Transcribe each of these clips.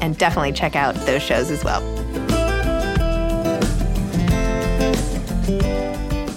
and definitely check out those shows as well.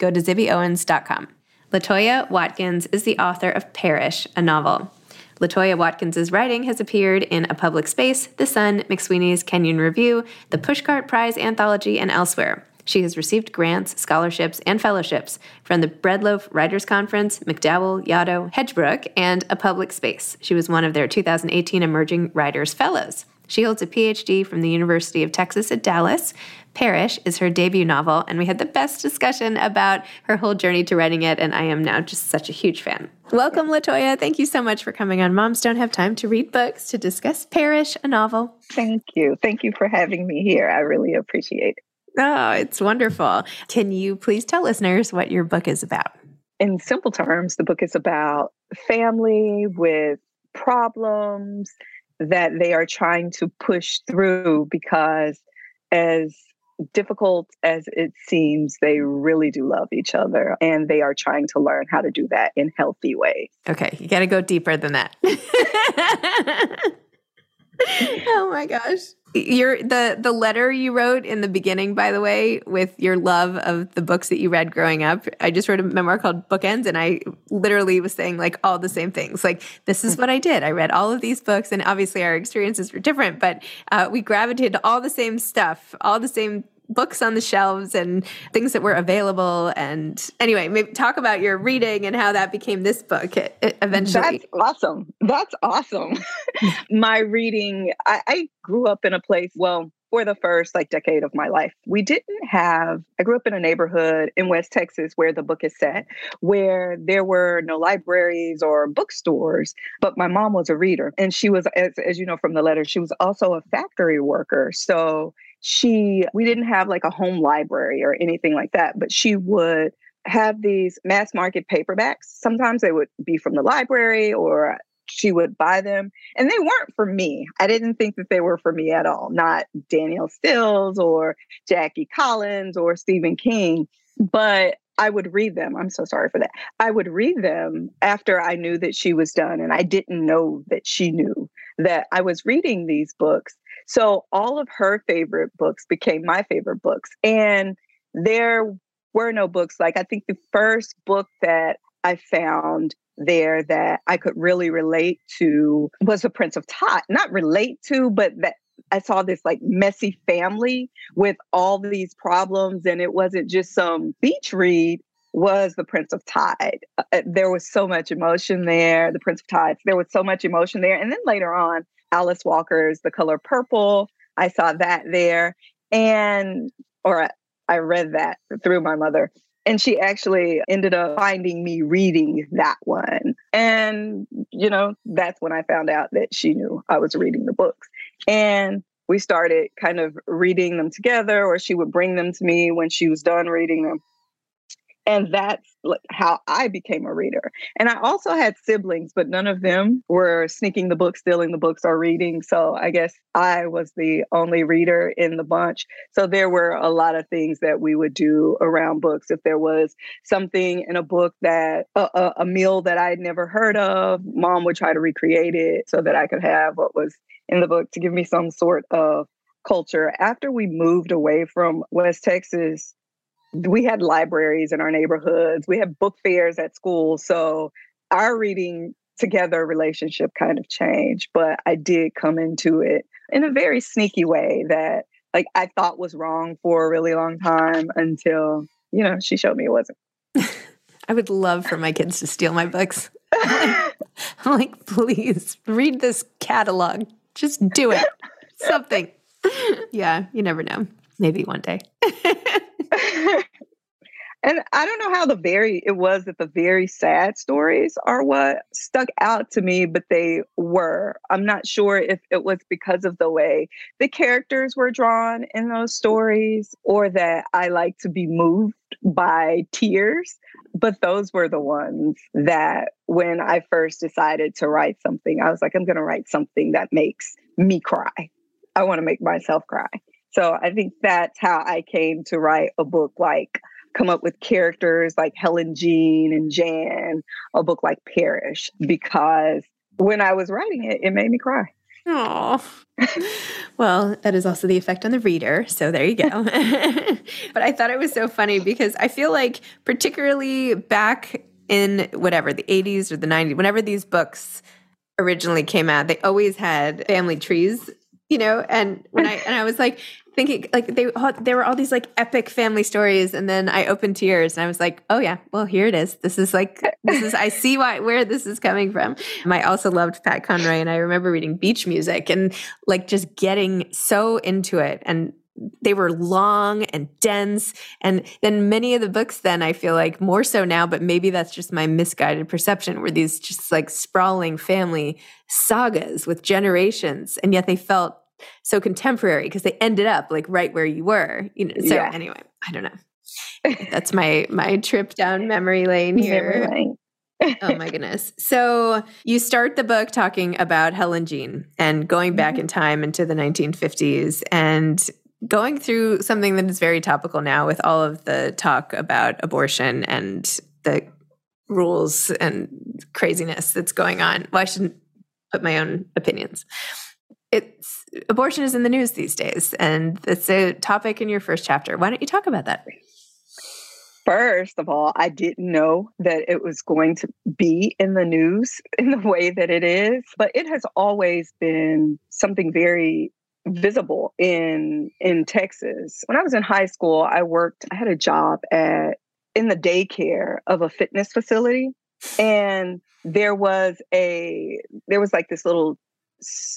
go to zibbyowens.com. LaToya Watkins is the author of Perish, a novel. LaToya Watkins's writing has appeared in A Public Space, The Sun, McSweeney's Kenyon Review, the Pushcart Prize Anthology, and elsewhere. She has received grants, scholarships, and fellowships from the Breadloaf Writers Conference, MacDowell, Yaddo, Hedgebrook, and A Public Space. She was one of their 2018 Emerging Writers Fellows. She holds a PhD from the University of Texas at Dallas. Perish is her debut novel, and we had the best discussion about her whole journey to writing it, and I am now just such a huge fan. Welcome, LaToya. Thank you so much for coming on Moms Don't Have Time to Read Books to discuss Perish, a novel. Thank you. Thank you for having me here. I really appreciate it. Oh, it's wonderful. Can you please tell listeners what your book is about? In simple terms, the book is about family with problems that they are trying to push through because as difficult as it seems, they really do love each other and they are trying to learn how to do that in healthy ways. Okay, you got to go deeper than that. oh my gosh. Your the the letter you wrote in the beginning, by the way, with your love of the books that you read growing up. I just wrote a memoir called Bookends, and I literally was saying like all the same things. Like this is what I did. I read all of these books, and obviously our experiences were different, but uh, we gravitated to all the same stuff, all the same books on the shelves and things that were available. And anyway, maybe talk about your reading and how that became this book eventually. That's awesome. That's awesome. my reading, I, I grew up in a place, well, for the first like decade of my life. We didn't have, I grew up in a neighborhood in West Texas where the book is set, where there were no libraries or bookstores, but my mom was a reader. And she was, as, as you know from the letter, she was also a factory worker. So she, we didn't have like a home library or anything like that, but she would have these mass market paperbacks. Sometimes they would be from the library or she would buy them and they weren't for me. I didn't think that they were for me at all not Danielle Steels or jackie collins or stephen king but i would read them. I'm so sorry for that. I would read them after i knew that she was done and i didn't know that she knew that i was reading these books so all of her favorite books became my favorite books and there were no books like i think the first book that i found there that I could really relate to was the Prince of Tide. Not relate to, but that I saw this like messy family with all these problems, and it wasn't just some beach read. Was the Prince of Tide? Uh, uh, there was so much emotion there. The Prince of Tides. There was so much emotion there, and then later on, Alice Walker's The Color Purple. I saw that there, and or I read that through my mother, and she actually ended up finding me reading that one. And, you know, that's when I found out that she knew I was reading the books. And we started kind of reading them together, or she would bring them to me when she was done reading them. And that's how I became a reader. And I also had siblings, but none of them were sneaking the books, stealing the books, or reading. So I guess I was the only reader in the bunch. So there were a lot of things that we would do around books. If there was something in a book that a, a meal that I had never heard of, mom would try to recreate it so that I could have what was in the book to give me some sort of culture. After we moved away from West Texas, we had libraries in our neighborhoods, we had book fairs at school. So our reading together relationship kind of changed, but I did come into it in a very sneaky way that like I thought was wrong for a really long time until, you know, she showed me it wasn't. I would love for my kids to steal my books. I'm like, please read this catalog. Just do it. Something. yeah, you never know. Maybe one day. and I don't know how the very it was that the very sad stories are what stuck out to me, but they were. I'm not sure if it was because of the way the characters were drawn in those stories or that I like to be moved by tears, but those were the ones that when I first decided to write something, I was like, I'm going to write something that makes me cry. I want to make myself cry. So I think that's how I came to write a book like come up with characters like Helen Jean and Jan, a book like Perish, because when I was writing it, it made me cry. Oh, well, that is also the effect on the reader. So there you go. but I thought it was so funny because I feel like, particularly back in whatever the 80s or the 90s, whenever these books originally came out, they always had family trees you know and when i and i was like thinking like they there were all these like epic family stories and then i opened tears and i was like oh yeah well here it is. This is like this is i see why where this is coming from. And i also loved pat conroy and i remember reading beach music and like just getting so into it and they were long and dense and then many of the books then i feel like more so now but maybe that's just my misguided perception were these just like sprawling family sagas with generations and yet they felt so contemporary because they ended up like right where you were you know so yeah. anyway i don't know that's my my trip down memory lane here memory lane. oh my goodness. So you start the book talking about Helen Jean and going back mm-hmm. in time into the 1950s and going through something that is very topical now with all of the talk about abortion and the rules and craziness that's going on. Well, I shouldn't put my own opinions. It's abortion is in the news these days, and it's a topic in your first chapter. Why don't you talk about that? First of all, I didn't know that it was going to be in the news in the way that it is, but it has always been something very visible in in Texas. When I was in high school, I worked I had a job at in the daycare of a fitness facility and there was a there was like this little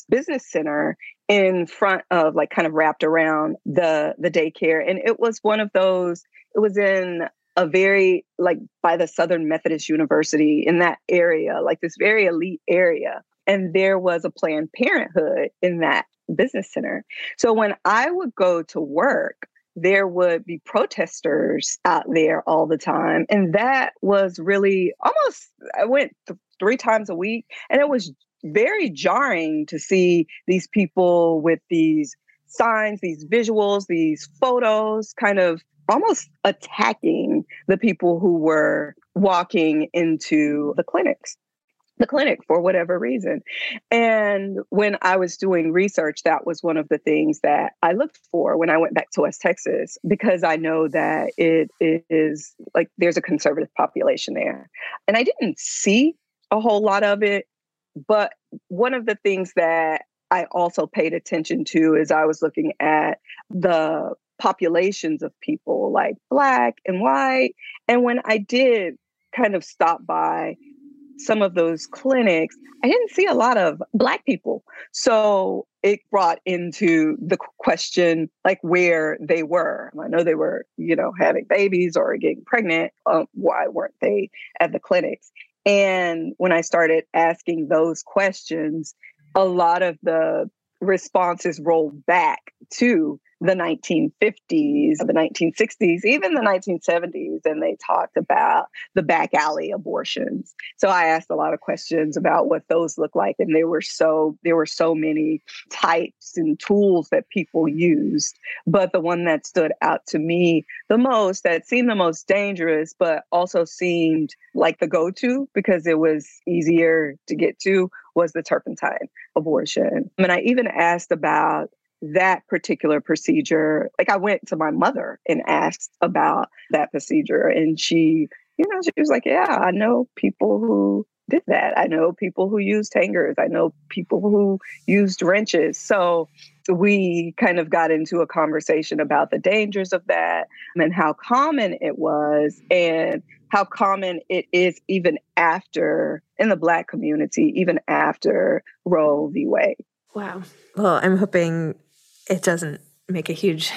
business center in front of like kind of wrapped around the the daycare and it was one of those it was in a very like by the Southern Methodist University in that area, like this very elite area. And there was a Planned Parenthood in that business center. So when I would go to work, there would be protesters out there all the time. And that was really almost, I went th- three times a week, and it was very jarring to see these people with these signs, these visuals, these photos kind of almost attacking the people who were walking into the clinics the clinic for whatever reason. And when I was doing research, that was one of the things that I looked for when I went back to West Texas, because I know that it is like there's a conservative population there. And I didn't see a whole lot of it. But one of the things that I also paid attention to is I was looking at the populations of people like black and white. And when I did kind of stop by some of those clinics, I didn't see a lot of Black people. So it brought into the question like where they were. I know they were, you know, having babies or getting pregnant. Um, why weren't they at the clinics? And when I started asking those questions, a lot of the responses rolled back to the 1950s, the 1960s, even the 1970s, and they talked about the back alley abortions. So I asked a lot of questions about what those look like, and there were so there were so many types and tools that people used. But the one that stood out to me the most, that seemed the most dangerous, but also seemed like the go-to because it was easier to get to, was the turpentine abortion. I mean, I even asked about that particular procedure. Like I went to my mother and asked about that procedure, and she, you know, she was like, "Yeah, I know people who did that. I know people who used hangers. I know people who used wrenches." So we kind of got into a conversation about the dangers of that and how common it was and how common it is even after in the black community even after roe v. Wade. Wow. Well i'm hoping it doesn't make a huge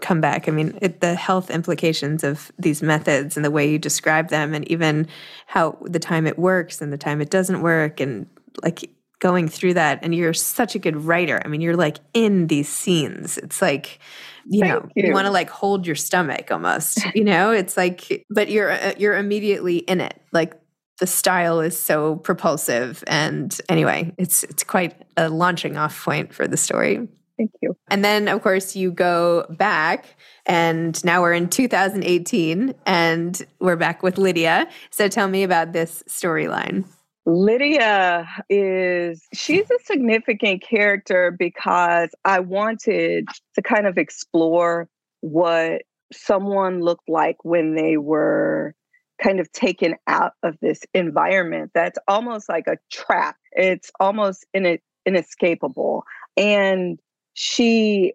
comeback. I mean, it, the health implications of these methods and the way you describe them, and even how the time it works and the time it doesn't work, and like going through that. And you're such a good writer. I mean, you're like in these scenes. It's like, you Thank know, you, you want to like hold your stomach almost. you know, it's like, but you're uh, you're immediately in it. Like the style is so propulsive and anyway it's it's quite a launching off point for the story Thank you. And then, of course, you go back, and now we're in 2018, and we're back with Lydia. So tell me about this storyline. Lydia is, she's a significant character because I wanted to kind of explore what someone looked like when they were kind of taken out of this environment that's almost like a trap. It's almost in inescapable. And she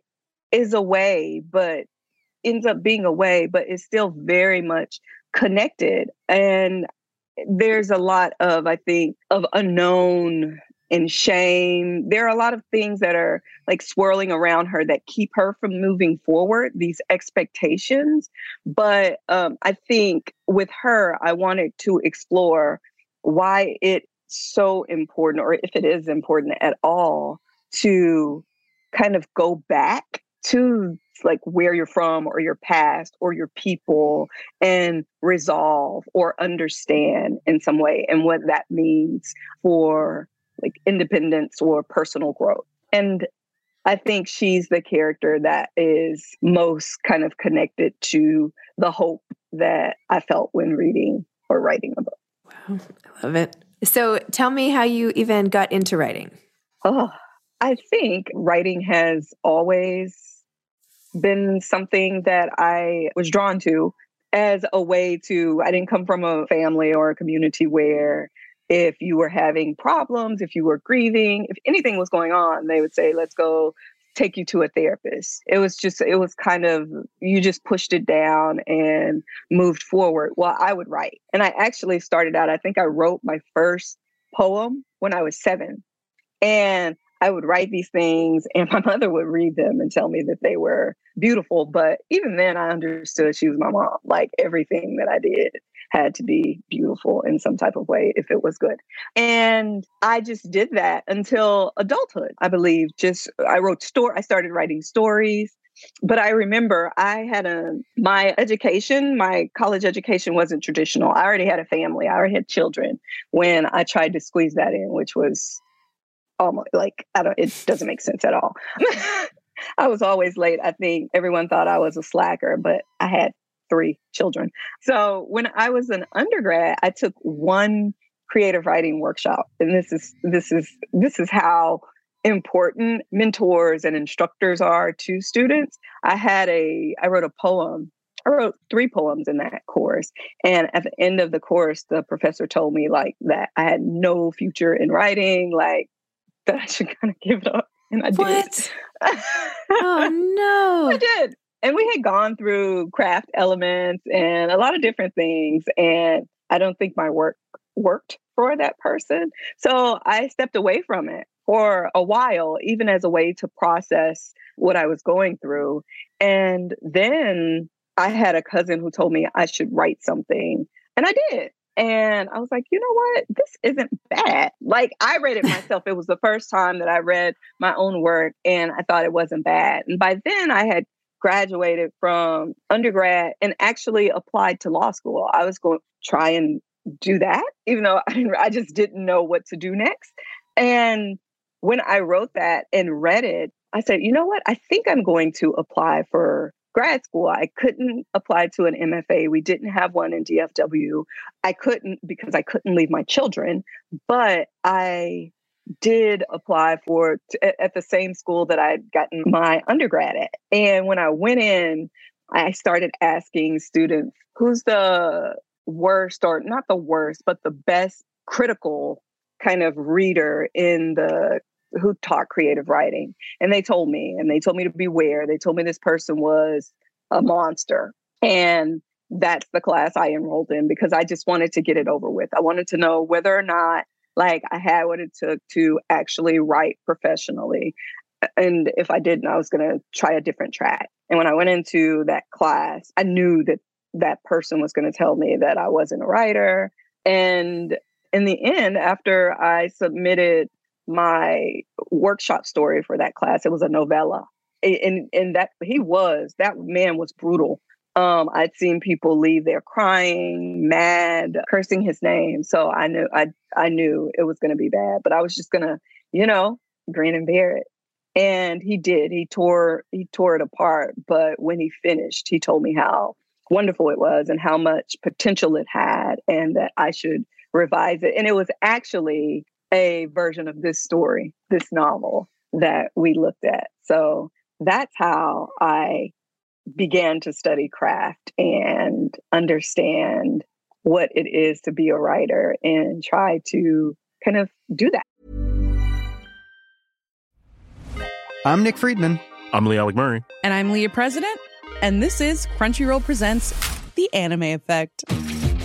is away, but ends up being away, but is still very much connected. And there's a lot of, I think, of unknown and shame. There are a lot of things that are like swirling around her that keep her from moving forward, these expectations. But um, I think with her, I wanted to explore why it's so important, or if it is important at all, to kind of go back to like where you're from or your past or your people and resolve or understand in some way and what that means for like independence or personal growth. And I think she's the character that is most kind of connected to the hope that I felt when reading or writing a book. Wow, I love it. So tell me how you even got into writing. Oh, I think writing has always been something that I was drawn to as a way to, I didn't come from a family or a community where if you were having problems, if you were grieving, if anything was going on, they would say, let's go take you to a therapist. It was just, it was kind of, you just pushed it down and moved forward. Well, I would write. And I actually started out, I think I wrote my first poem when I was seven. And I would write these things, and my mother would read them and tell me that they were beautiful. But even then, I understood she was my mom. Like everything that I did had to be beautiful in some type of way if it was good. And I just did that until adulthood, I believe. Just I wrote story I started writing stories. But I remember I had a my education, my college education wasn't traditional. I already had a family. I already had children when I tried to squeeze that in, which was almost like I don't it doesn't make sense at all. I was always late. I think everyone thought I was a slacker, but I had three children. So when I was an undergrad, I took one creative writing workshop. And this is this is this is how important mentors and instructors are to students. I had a I wrote a poem. I wrote three poems in that course. And at the end of the course, the professor told me like that I had no future in writing, like that I should kind of give it up. And I what? did. oh no. I did and we had gone through craft elements and a lot of different things and i don't think my work worked for that person so i stepped away from it for a while even as a way to process what i was going through and then i had a cousin who told me i should write something and i did and I was like, you know what? This isn't bad. Like, I read it myself. it was the first time that I read my own work, and I thought it wasn't bad. And by then, I had graduated from undergrad and actually applied to law school. I was going to try and do that, even though I, I just didn't know what to do next. And when I wrote that and read it, I said, you know what? I think I'm going to apply for grad school. I couldn't apply to an MFA. We didn't have one in DFW. I couldn't because I couldn't leave my children, but I did apply for t- at the same school that I'd gotten my undergrad at. And when I went in, I started asking students who's the worst or not the worst, but the best critical kind of reader in the who taught creative writing. And they told me, and they told me to beware. They told me this person was a monster. And that's the class I enrolled in because I just wanted to get it over with. I wanted to know whether or not like I had what it took to actually write professionally. And if I didn't, I was going to try a different track. And when I went into that class, I knew that that person was going to tell me that I wasn't a writer. And in the end, after I submitted my workshop story for that class, it was a novella. And, and that he was, that man was brutal. Um, I'd seen people leave there crying, mad, cursing his name. So I knew I I knew it was gonna be bad, but I was just gonna, you know, grin and bear it. And he did. He tore he tore it apart. But when he finished, he told me how wonderful it was and how much potential it had and that I should revise it. And it was actually a version of this story, this novel that we looked at. So that's how I began to study craft and understand what it is to be a writer and try to kind of do that. I'm Nick Friedman. I'm Lee Alec Murray. And I'm Leah President. And this is Crunchyroll Presents The Anime Effect.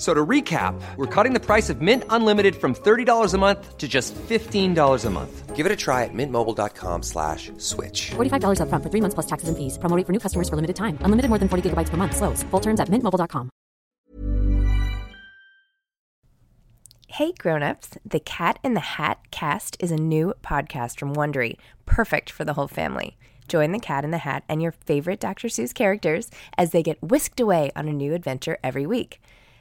So to recap, we're cutting the price of Mint Unlimited from $30 a month to just $15 a month. Give it a try at mintmobile.com slash switch. $45 upfront for three months plus taxes and fees. Promoting for new customers for limited time. Unlimited more than 40 gigabytes per month. Slows. Full terms at mintmobile.com. Hey grown-ups, the Cat in the Hat cast is a new podcast from Wondery, perfect for the whole family. Join the Cat in the Hat and your favorite Dr. Seuss characters as they get whisked away on a new adventure every week.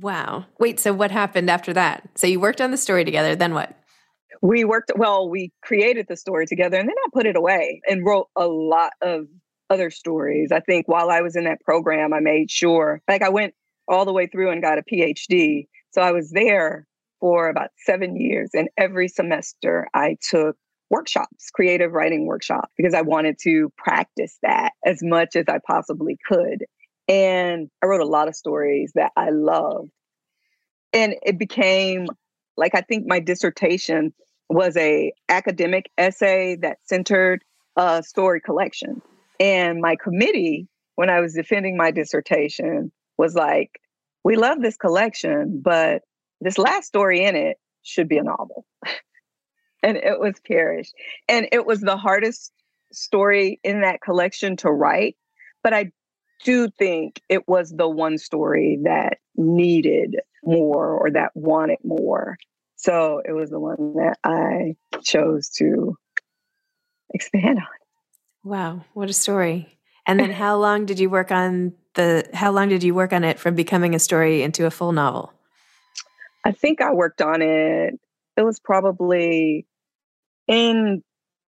Wow. Wait, so what happened after that? So you worked on the story together, then what? We worked, well, we created the story together and then I put it away and wrote a lot of other stories. I think while I was in that program, I made sure, like, I went all the way through and got a PhD. So I was there for about seven years. And every semester I took workshops, creative writing workshops, because I wanted to practice that as much as I possibly could. And I wrote a lot of stories that I loved. And it became like I think my dissertation was a academic essay that centered a story collection. And my committee, when I was defending my dissertation, was like, we love this collection, but this last story in it should be a novel. and it was Perish. And it was the hardest story in that collection to write. But I do think it was the one story that needed more or that wanted more. So it was the one that I chose to expand on. Wow, what a story. And then how long did you work on the how long did you work on it from becoming a story into a full novel? I think I worked on it it was probably in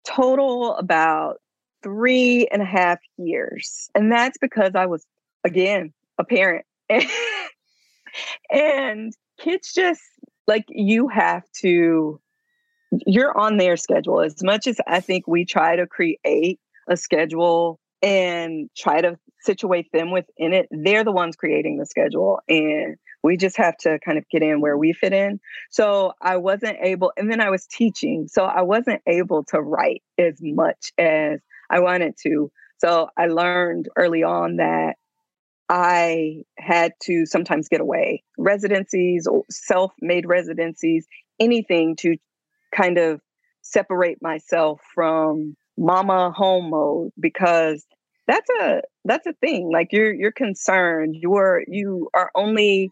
total about three and a half years. And that's because I was, again, a parent. and kids just like you have to, you're on their schedule. As much as I think we try to create a schedule and try to situate them within it, they're the ones creating the schedule. And we just have to kind of get in where we fit in. So I wasn't able, and then I was teaching. So I wasn't able to write as much as I wanted to. So I learned early on that I had to sometimes get away. Residencies, self made residencies, anything to kind of separate myself from mama home mode because that's a that's a thing like you're you're concerned you're you are only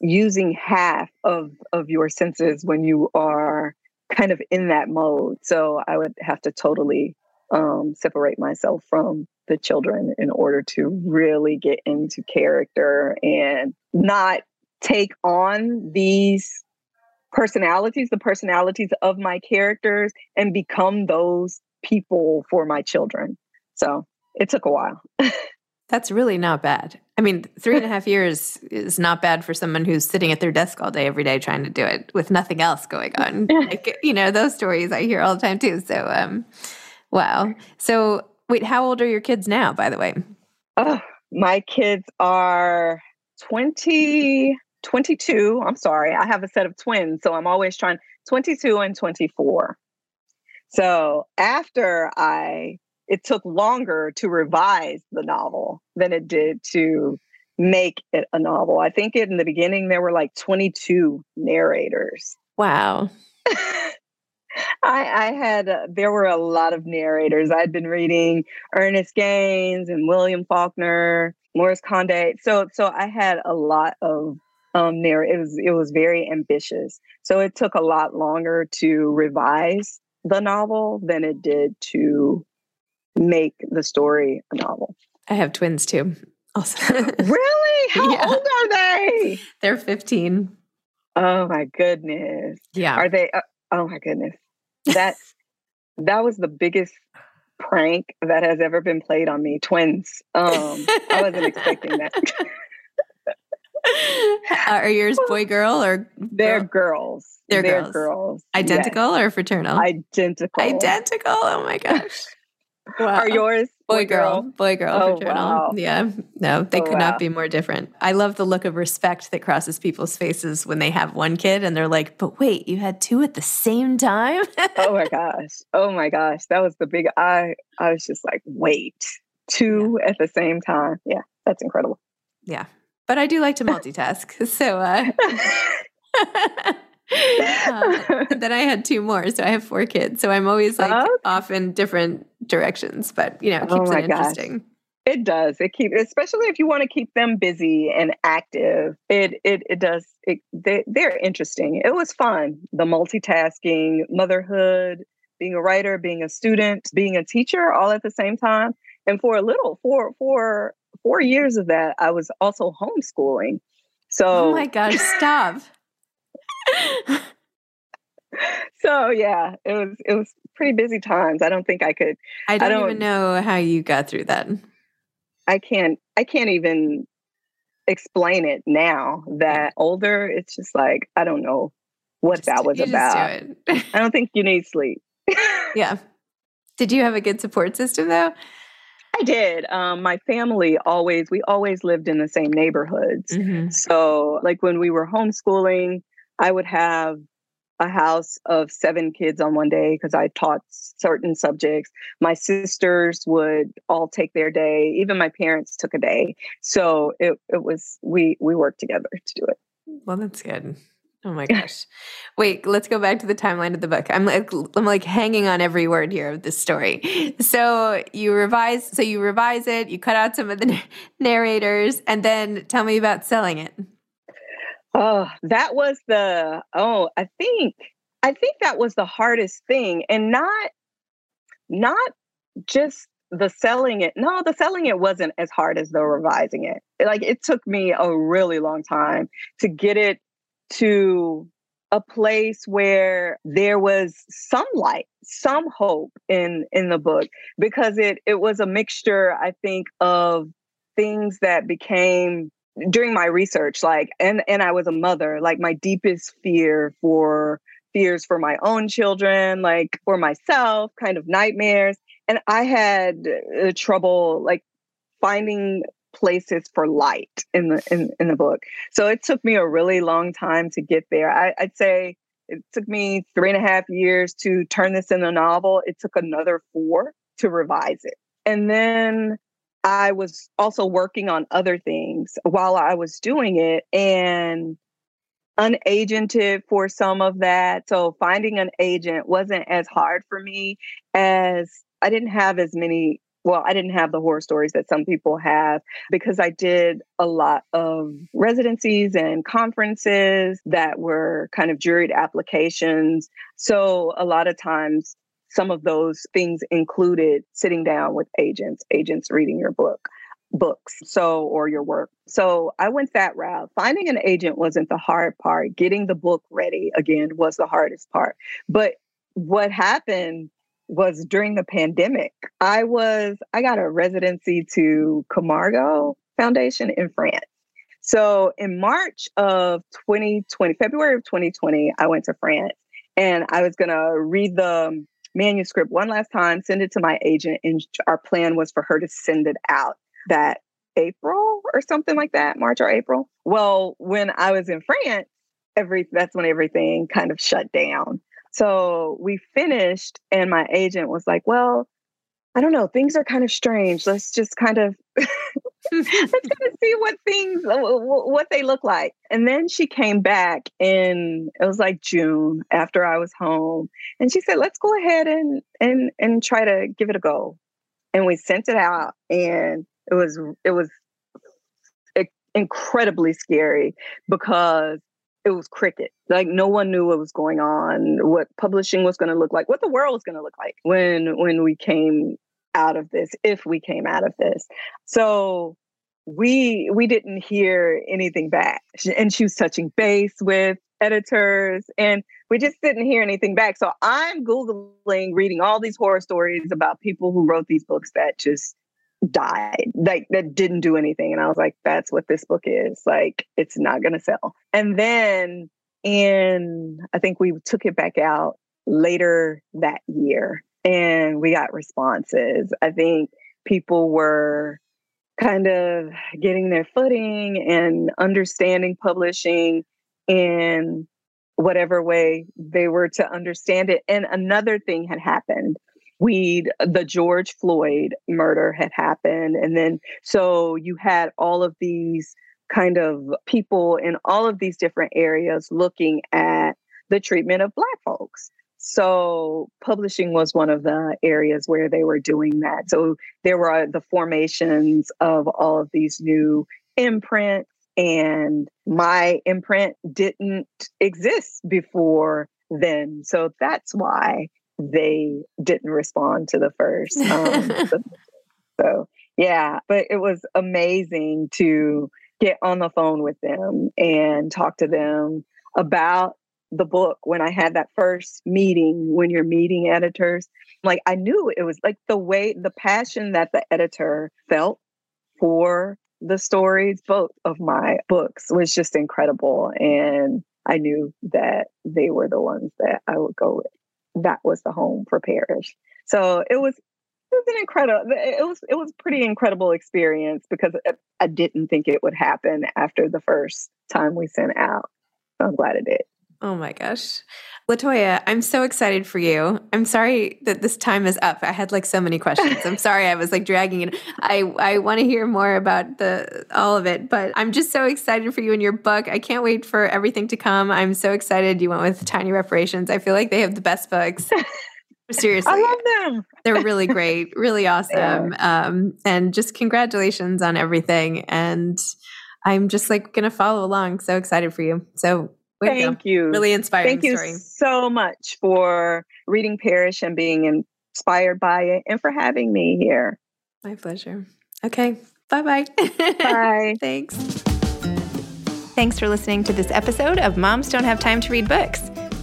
using half of of your senses when you are kind of in that mode so i would have to totally um, separate myself from the children in order to really get into character and not take on these personalities, the personalities of my characters, and become those people for my children. So it took a while. That's really not bad. I mean, three and a half years is not bad for someone who's sitting at their desk all day, every day, trying to do it with nothing else going on. like, you know, those stories I hear all the time too. So, um, Wow. So, wait, how old are your kids now, by the way? Oh, my kids are 20, 22. I'm sorry. I have a set of twins. So I'm always trying 22 and 24. So after I, it took longer to revise the novel than it did to make it a novel. I think in the beginning there were like 22 narrators. Wow. I, I had uh, there were a lot of narrators. I'd been reading Ernest Gaines and William Faulkner, Maryse Condé. So so I had a lot of um there it was it was very ambitious so it took a lot longer to revise the novel than it did to make the story a novel I have twins too. Also, really how Yeah. old are they they're 15. oh my goodness Yeah. are they uh, oh my goodness that that was the biggest prank that has ever been played on me twins um i wasn't expecting that Are yours boy, girl, or they're girls They're they're girls. girls Yes. identical or fraternal? identical Identical. Oh my gosh. Wow. are yours boy, girl, boy, girl, Oh, fraternal. wow. Yeah. No, they Oh, could wow. not be more different. I love the look of respect that crosses people's faces when they have one kid and they're like, but wait, you had two at the same time? oh my gosh oh my gosh that was the big i i was just like wait two at the same time yeah that's incredible yeah. But I do like to multitask. So, uh, uh, then I had two more. So I have four kids. So I'm always like Okay. off in different directions, but you know, it Oh keeps my it gosh. interesting. It does. It keeps, especially if you want to keep them busy and active. It it it does. It they they're interesting. It was fun. The multitasking, motherhood, being a writer, being a student, being a teacher, all at the same time. And for a little, for for four years of that, I was also homeschooling. So Oh my gosh, stop. So yeah, it was it was pretty busy times. I don't think I could. I don't, don't- even know how you got through that. I can't I can't even explain it now that older. It's just like I don't know what that was about. do. I don't think you need sleep. yeah. Did you have a good support system though? I did. Um, my family always we always lived in the same neighborhoods. Mhm. So like when we were homeschooling, I would have a house of seven kids on one day because I taught certain subjects. My sisters would all take their day. Even my parents took a day. So it it was we we worked together to do it. Well, that's good. Oh my gosh. Wait, let's go back to the timeline of the book. I'm like I'm like hanging on every word here of this story. So you revise so you revise it, you cut out some of the narrators and then tell me about selling it. Oh, that was the oh, I think I think that was the hardest thing and not not just the selling it. No, the selling it wasn't as hard as the revising it. Like it took me a really long time to get it to a place where there was some light, some hope in in the book because it it was a mixture I think of things that became during my research like and and I was a mother like my deepest fear for fears for my own children like for myself kind of nightmares. And I had uh, trouble like finding places for light in the in, in the book. So it took me a really long time to get there. I, i'd say it took me three and a half years to turn this into a novel. It took another four to revise it. And then i was also working on other things while i was doing it and unagented for some of that so finding an agent wasn't as hard for me as i didn't have as many well, I didn't have the horror stories that some people have because I did a lot of residencies and conferences that were kind of juried applications. So a lot of times, some of those things included sitting down with agents, agents reading your book, books, so or your work. So I went that route. Finding an agent wasn't the hard part. Getting the book ready again was the hardest part. But what happened was during the pandemic. I was I got a residency to Camargo Foundation in France. So in March of 2020, February of 2020, I went to France and I was going to read the manuscript one last time, send it to my agent and our plan was for her to send it out that April or something like that, March or April. Well, when I was in France, every that's when everything kind of shut down. So we finished, and my agent was like, Well, I don't know, things are kind of strange. Let's just kind of let's go see what things uh, what they look like. And then she came back in it was like June after I was home, and she said, Let's go ahead and and and try to give it a go. And we sent it out, and it was it was incredibly scary because it was cricket. Like no one knew what was going on, what publishing was going to look like, what the world was going to look like when when we came out of this, if we came out of this. So we we didn't hear anything back. And she was touching base with editors and we just didn't hear anything back. So I'm Googling, reading all these horror stories about people who wrote these books that just died, like that didn't do anything. And I was like, that's what this book is. Like, it's not going to sell. And then and I think we took it back out later that year and we got responses. I think people were kind of getting their footing and understanding publishing in whatever way they were to understand it. And another thing had happened. We'd the George Floyd murder had happened. And then so you had all of these kind of people in all of these different areas looking at the treatment of Black folks. So publishing was one of the areas where they were doing that. So there were the formations of all of these new imprints and my imprint didn't exist before then. So that's why they didn't respond to the first. Um, so, yeah, but it was amazing to get on the phone with them and talk to them about the book when I had that first meeting when you're meeting editors. Like I knew it was like the way the passion that the editor felt for the stories, both of my books, was just incredible. And I knew that they were the ones that I would go with. That was the home for Perish. So it was it was an incredible it was it was pretty incredible experience because I didn't think it would happen after the first time we sent out. So I'm glad it did. Oh my gosh. LaToya, I'm so excited for you. I'm sorry that this time is up. I had like so many questions. I'm sorry I was like dragging it. I I want to hear more about the all of it, but I'm just so excited for you and your book. I can't wait for everything to come. I'm so excited you went with Tiny Reparations. I feel like they have the best books. Seriously. I love them. They're really great, really awesome. Um, and just congratulations on everything. And I'm just like going to follow along. So excited for you. So Thank you. Really inspiring Thank you story. so much for reading Perish and being inspired by it and for having me here. My pleasure. Okay. Bye-bye. Bye. Thanks. Thanks for listening to this episode of Moms Don't Have Time to Read Books.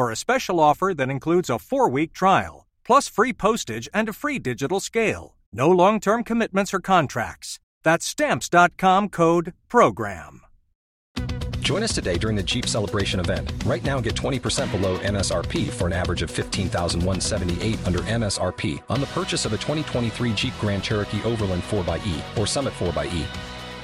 for a special offer that includes a four week trial, plus free postage and a free digital scale. No long term commitments or contracts. That's stamps.com code PROGRAM. Join us today during the Jeep Celebration event. Right now, get 20% below MSRP for an average of 15178 under MSRP on the purchase of a 2023 Jeep Grand Cherokee Overland 4xE or Summit 4xE.